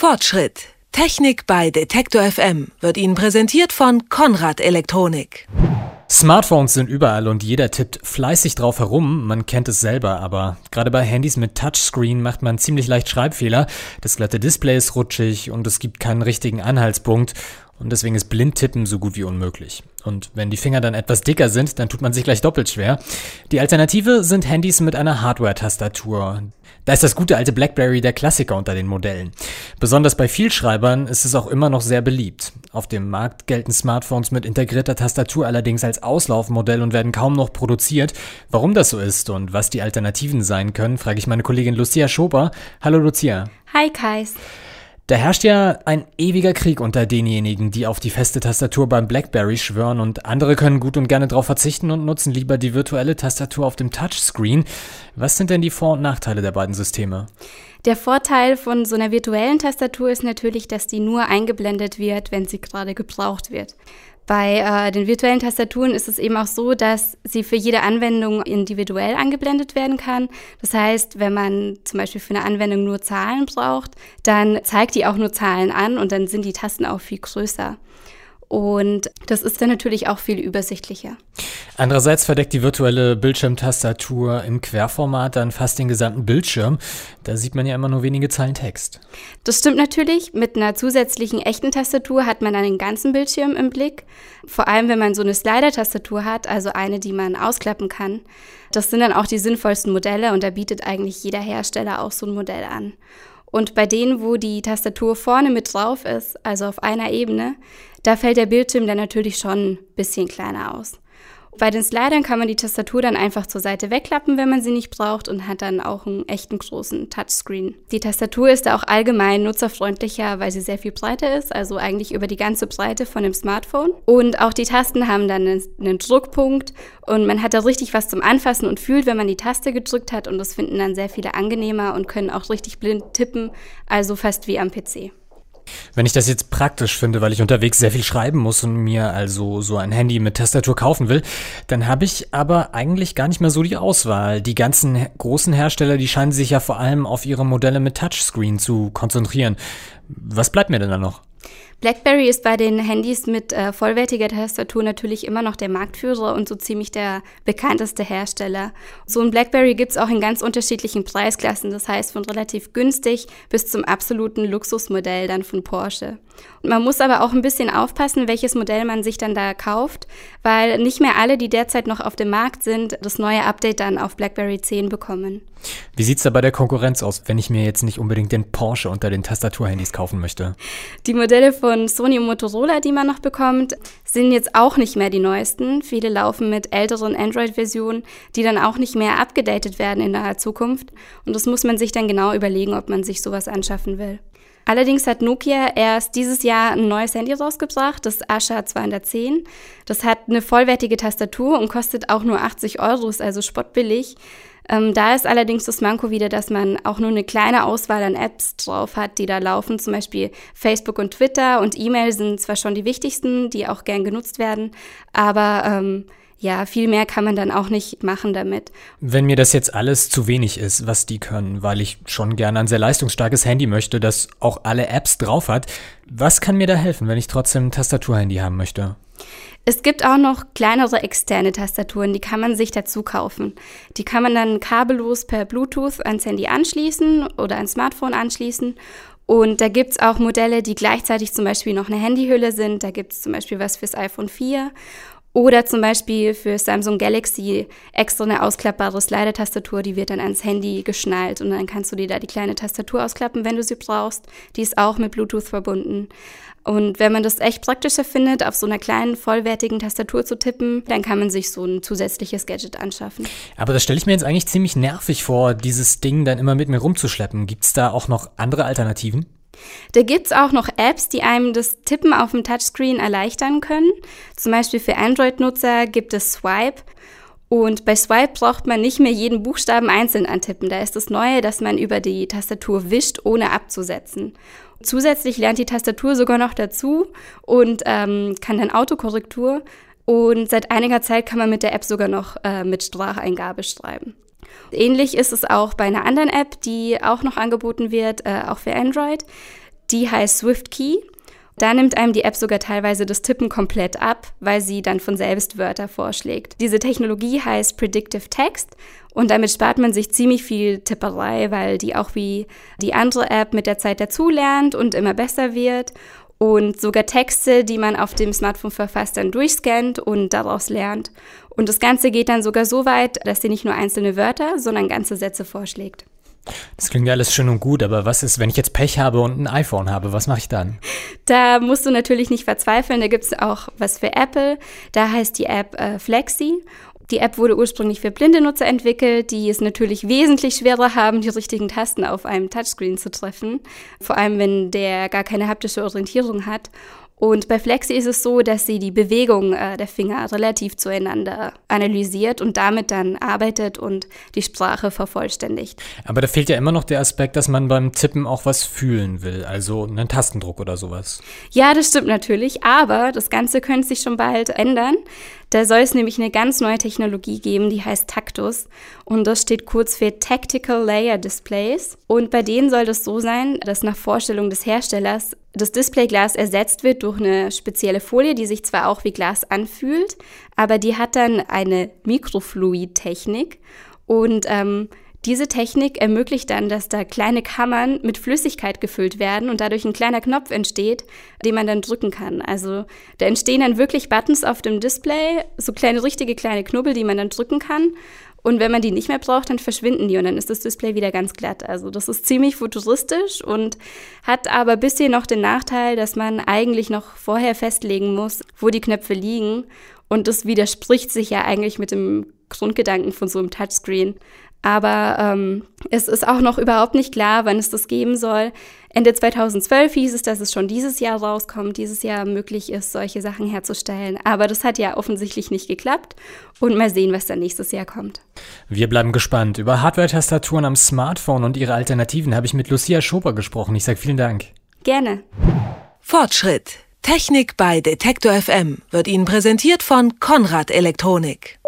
Fortschritt. Technik bei Detektor FM wird Ihnen präsentiert von Konrad Elektronik. Smartphones sind überall und jeder tippt fleißig drauf herum. Man kennt es selber, aber gerade bei Handys mit Touchscreen macht man ziemlich leicht Schreibfehler. Das glatte Display ist rutschig und es gibt keinen richtigen Anhaltspunkt. Und deswegen ist Blindtippen so gut wie unmöglich. Und wenn die Finger dann etwas dicker sind, dann tut man sich gleich doppelt schwer. Die Alternative sind Handys mit einer Hardware-Tastatur. Da ist das gute alte BlackBerry der Klassiker unter den Modellen. Besonders bei Vielschreibern ist es auch immer noch sehr beliebt. Auf dem Markt gelten Smartphones mit integrierter Tastatur allerdings als Auslaufmodell und werden kaum noch produziert. Warum das so ist und was die Alternativen sein können, frage ich meine Kollegin Lucia Schober. Hallo Lucia. Hi Kais. Da herrscht ja ein ewiger Krieg unter denjenigen, die auf die feste Tastatur beim BlackBerry schwören und andere können gut und gerne darauf verzichten und nutzen lieber die virtuelle Tastatur auf dem Touchscreen. Was sind denn die Vor- und Nachteile der beiden Systeme? Der Vorteil von so einer virtuellen Tastatur ist natürlich, dass die nur eingeblendet wird, wenn sie gerade gebraucht wird. Bei äh, den virtuellen Tastaturen ist es eben auch so, dass sie für jede Anwendung individuell angeblendet werden kann. Das heißt, wenn man zum Beispiel für eine Anwendung nur Zahlen braucht, dann zeigt die auch nur Zahlen an und dann sind die Tasten auch viel größer. Und das ist dann natürlich auch viel übersichtlicher. Andererseits verdeckt die virtuelle Bildschirmtastatur im Querformat dann fast den gesamten Bildschirm. Da sieht man ja immer nur wenige Zeilen Text. Das stimmt natürlich. Mit einer zusätzlichen echten Tastatur hat man dann den ganzen Bildschirm im Blick. Vor allem, wenn man so eine Slider-Tastatur hat, also eine, die man ausklappen kann. Das sind dann auch die sinnvollsten Modelle und da bietet eigentlich jeder Hersteller auch so ein Modell an. Und bei denen, wo die Tastatur vorne mit drauf ist, also auf einer Ebene, da fällt der Bildschirm dann natürlich schon ein bisschen kleiner aus. Bei den Slidern kann man die Tastatur dann einfach zur Seite wegklappen, wenn man sie nicht braucht und hat dann auch einen echten großen Touchscreen. Die Tastatur ist da auch allgemein nutzerfreundlicher, weil sie sehr viel breiter ist, also eigentlich über die ganze Breite von dem Smartphone. Und auch die Tasten haben dann einen, einen Druckpunkt und man hat da richtig was zum Anfassen und fühlt, wenn man die Taste gedrückt hat und das finden dann sehr viele angenehmer und können auch richtig blind tippen, also fast wie am PC. Wenn ich das jetzt praktisch finde, weil ich unterwegs sehr viel schreiben muss und mir also so ein Handy mit Tastatur kaufen will, dann habe ich aber eigentlich gar nicht mehr so die Auswahl. Die ganzen großen Hersteller, die scheinen sich ja vor allem auf ihre Modelle mit Touchscreen zu konzentrieren. Was bleibt mir denn da noch? BlackBerry ist bei den Handys mit äh, vollwertiger Tastatur natürlich immer noch der Marktführer und so ziemlich der bekannteste Hersteller. So ein BlackBerry gibt's auch in ganz unterschiedlichen Preisklassen, das heißt von relativ günstig bis zum absoluten Luxusmodell dann von Porsche. Und man muss aber auch ein bisschen aufpassen, welches Modell man sich dann da kauft, weil nicht mehr alle, die derzeit noch auf dem Markt sind, das neue Update dann auf BlackBerry 10 bekommen. Wie sieht's da bei der Konkurrenz aus, wenn ich mir jetzt nicht unbedingt den Porsche unter den Tastaturhandys kaufen möchte? Die Modelle von Sony und Motorola, die man noch bekommt, sind jetzt auch nicht mehr die neuesten. Viele laufen mit älteren Android-Versionen, die dann auch nicht mehr abgedatet werden in naher Zukunft. Und das muss man sich dann genau überlegen, ob man sich sowas anschaffen will. Allerdings hat Nokia erst dieses Jahr ein neues Handy rausgebracht, das Asha 210. Das hat eine vollwertige Tastatur und kostet auch nur 80 Euro, ist also spottbillig. Ähm, da ist allerdings das Manko wieder, dass man auch nur eine kleine Auswahl an Apps drauf hat, die da laufen. Zum Beispiel Facebook und Twitter und E-Mail sind zwar schon die wichtigsten, die auch gern genutzt werden, aber ähm, ja, viel mehr kann man dann auch nicht machen damit. Wenn mir das jetzt alles zu wenig ist, was die können, weil ich schon gerne ein sehr leistungsstarkes Handy möchte, das auch alle Apps drauf hat, was kann mir da helfen, wenn ich trotzdem ein Tastaturhandy haben möchte? Es gibt auch noch kleinere externe Tastaturen, die kann man sich dazu kaufen. Die kann man dann kabellos per Bluetooth ans Handy anschließen oder ans Smartphone anschließen. Und da gibt es auch Modelle, die gleichzeitig zum Beispiel noch eine Handyhülle sind. Da gibt es zum Beispiel was fürs iPhone 4 oder zum Beispiel für Samsung Galaxy extra eine ausklappbare Slider-Tastatur, die wird dann ans Handy geschnallt und dann kannst du dir da die kleine Tastatur ausklappen, wenn du sie brauchst. Die ist auch mit Bluetooth verbunden. Und wenn man das echt praktischer findet, auf so einer kleinen, vollwertigen Tastatur zu tippen, dann kann man sich so ein zusätzliches Gadget anschaffen. Aber das stelle ich mir jetzt eigentlich ziemlich nervig vor, dieses Ding dann immer mit mir rumzuschleppen. Gibt es da auch noch andere Alternativen? Da gibt es auch noch Apps, die einem das Tippen auf dem Touchscreen erleichtern können. Zum Beispiel für Android-Nutzer gibt es Swipe. Und bei Swipe braucht man nicht mehr jeden Buchstaben einzeln antippen. Da ist das Neue, dass man über die Tastatur wischt, ohne abzusetzen. Zusätzlich lernt die Tastatur sogar noch dazu und ähm, kann dann Autokorrektur. Und seit einiger Zeit kann man mit der App sogar noch äh, mit Spracheingabe schreiben. Ähnlich ist es auch bei einer anderen App, die auch noch angeboten wird, äh, auch für Android. Die heißt SwiftKey. Da nimmt einem die App sogar teilweise das Tippen komplett ab, weil sie dann von selbst Wörter vorschlägt. Diese Technologie heißt Predictive Text und damit spart man sich ziemlich viel Tipperei, weil die auch wie die andere App mit der Zeit dazulernt und immer besser wird und sogar Texte, die man auf dem Smartphone verfasst, dann durchscannt und daraus lernt. Und das Ganze geht dann sogar so weit, dass sie nicht nur einzelne Wörter, sondern ganze Sätze vorschlägt. Das klingt ja alles schön und gut, aber was ist, wenn ich jetzt Pech habe und ein iPhone habe? Was mache ich dann? Da musst du natürlich nicht verzweifeln. Da gibt es auch was für Apple. Da heißt die App äh, Flexi die App wurde ursprünglich für blinde Nutzer entwickelt, die es natürlich wesentlich schwerer haben, die richtigen Tasten auf einem Touchscreen zu treffen. Vor allem, wenn der gar keine haptische Orientierung hat. Und bei Flexi ist es so, dass sie die Bewegung äh, der Finger relativ zueinander analysiert und damit dann arbeitet und die Sprache vervollständigt. Aber da fehlt ja immer noch der Aspekt, dass man beim Tippen auch was fühlen will, also einen Tastendruck oder sowas. Ja, das stimmt natürlich, aber das Ganze könnte sich schon bald ändern. Da soll es nämlich eine ganz neue Technologie geben, die heißt Tactus. Und das steht kurz für Tactical Layer Displays. Und bei denen soll das so sein, dass nach Vorstellung des Herstellers das Displayglas ersetzt wird durch eine spezielle Folie, die sich zwar auch wie Glas anfühlt, aber die hat dann eine Mikrofluid-Technik. Und ähm, diese Technik ermöglicht dann, dass da kleine Kammern mit Flüssigkeit gefüllt werden und dadurch ein kleiner Knopf entsteht, den man dann drücken kann. Also da entstehen dann wirklich Buttons auf dem Display, so kleine, richtige kleine Knubbel, die man dann drücken kann. Und wenn man die nicht mehr braucht, dann verschwinden die und dann ist das Display wieder ganz glatt. Also das ist ziemlich futuristisch und hat aber bisher noch den Nachteil, dass man eigentlich noch vorher festlegen muss, wo die Knöpfe liegen. Und das widerspricht sich ja eigentlich mit dem Grundgedanken von so einem Touchscreen. Aber ähm, es ist auch noch überhaupt nicht klar, wann es das geben soll. Ende 2012 hieß es, dass es schon dieses Jahr rauskommt, dieses Jahr möglich ist, solche Sachen herzustellen. Aber das hat ja offensichtlich nicht geklappt. Und mal sehen, was dann nächstes Jahr kommt. Wir bleiben gespannt. Über Hardware-Tastaturen am Smartphone und ihre Alternativen habe ich mit Lucia Schoper gesprochen. Ich sage vielen Dank. Gerne. Fortschritt. Technik bei Detektor FM wird Ihnen präsentiert von Konrad Elektronik.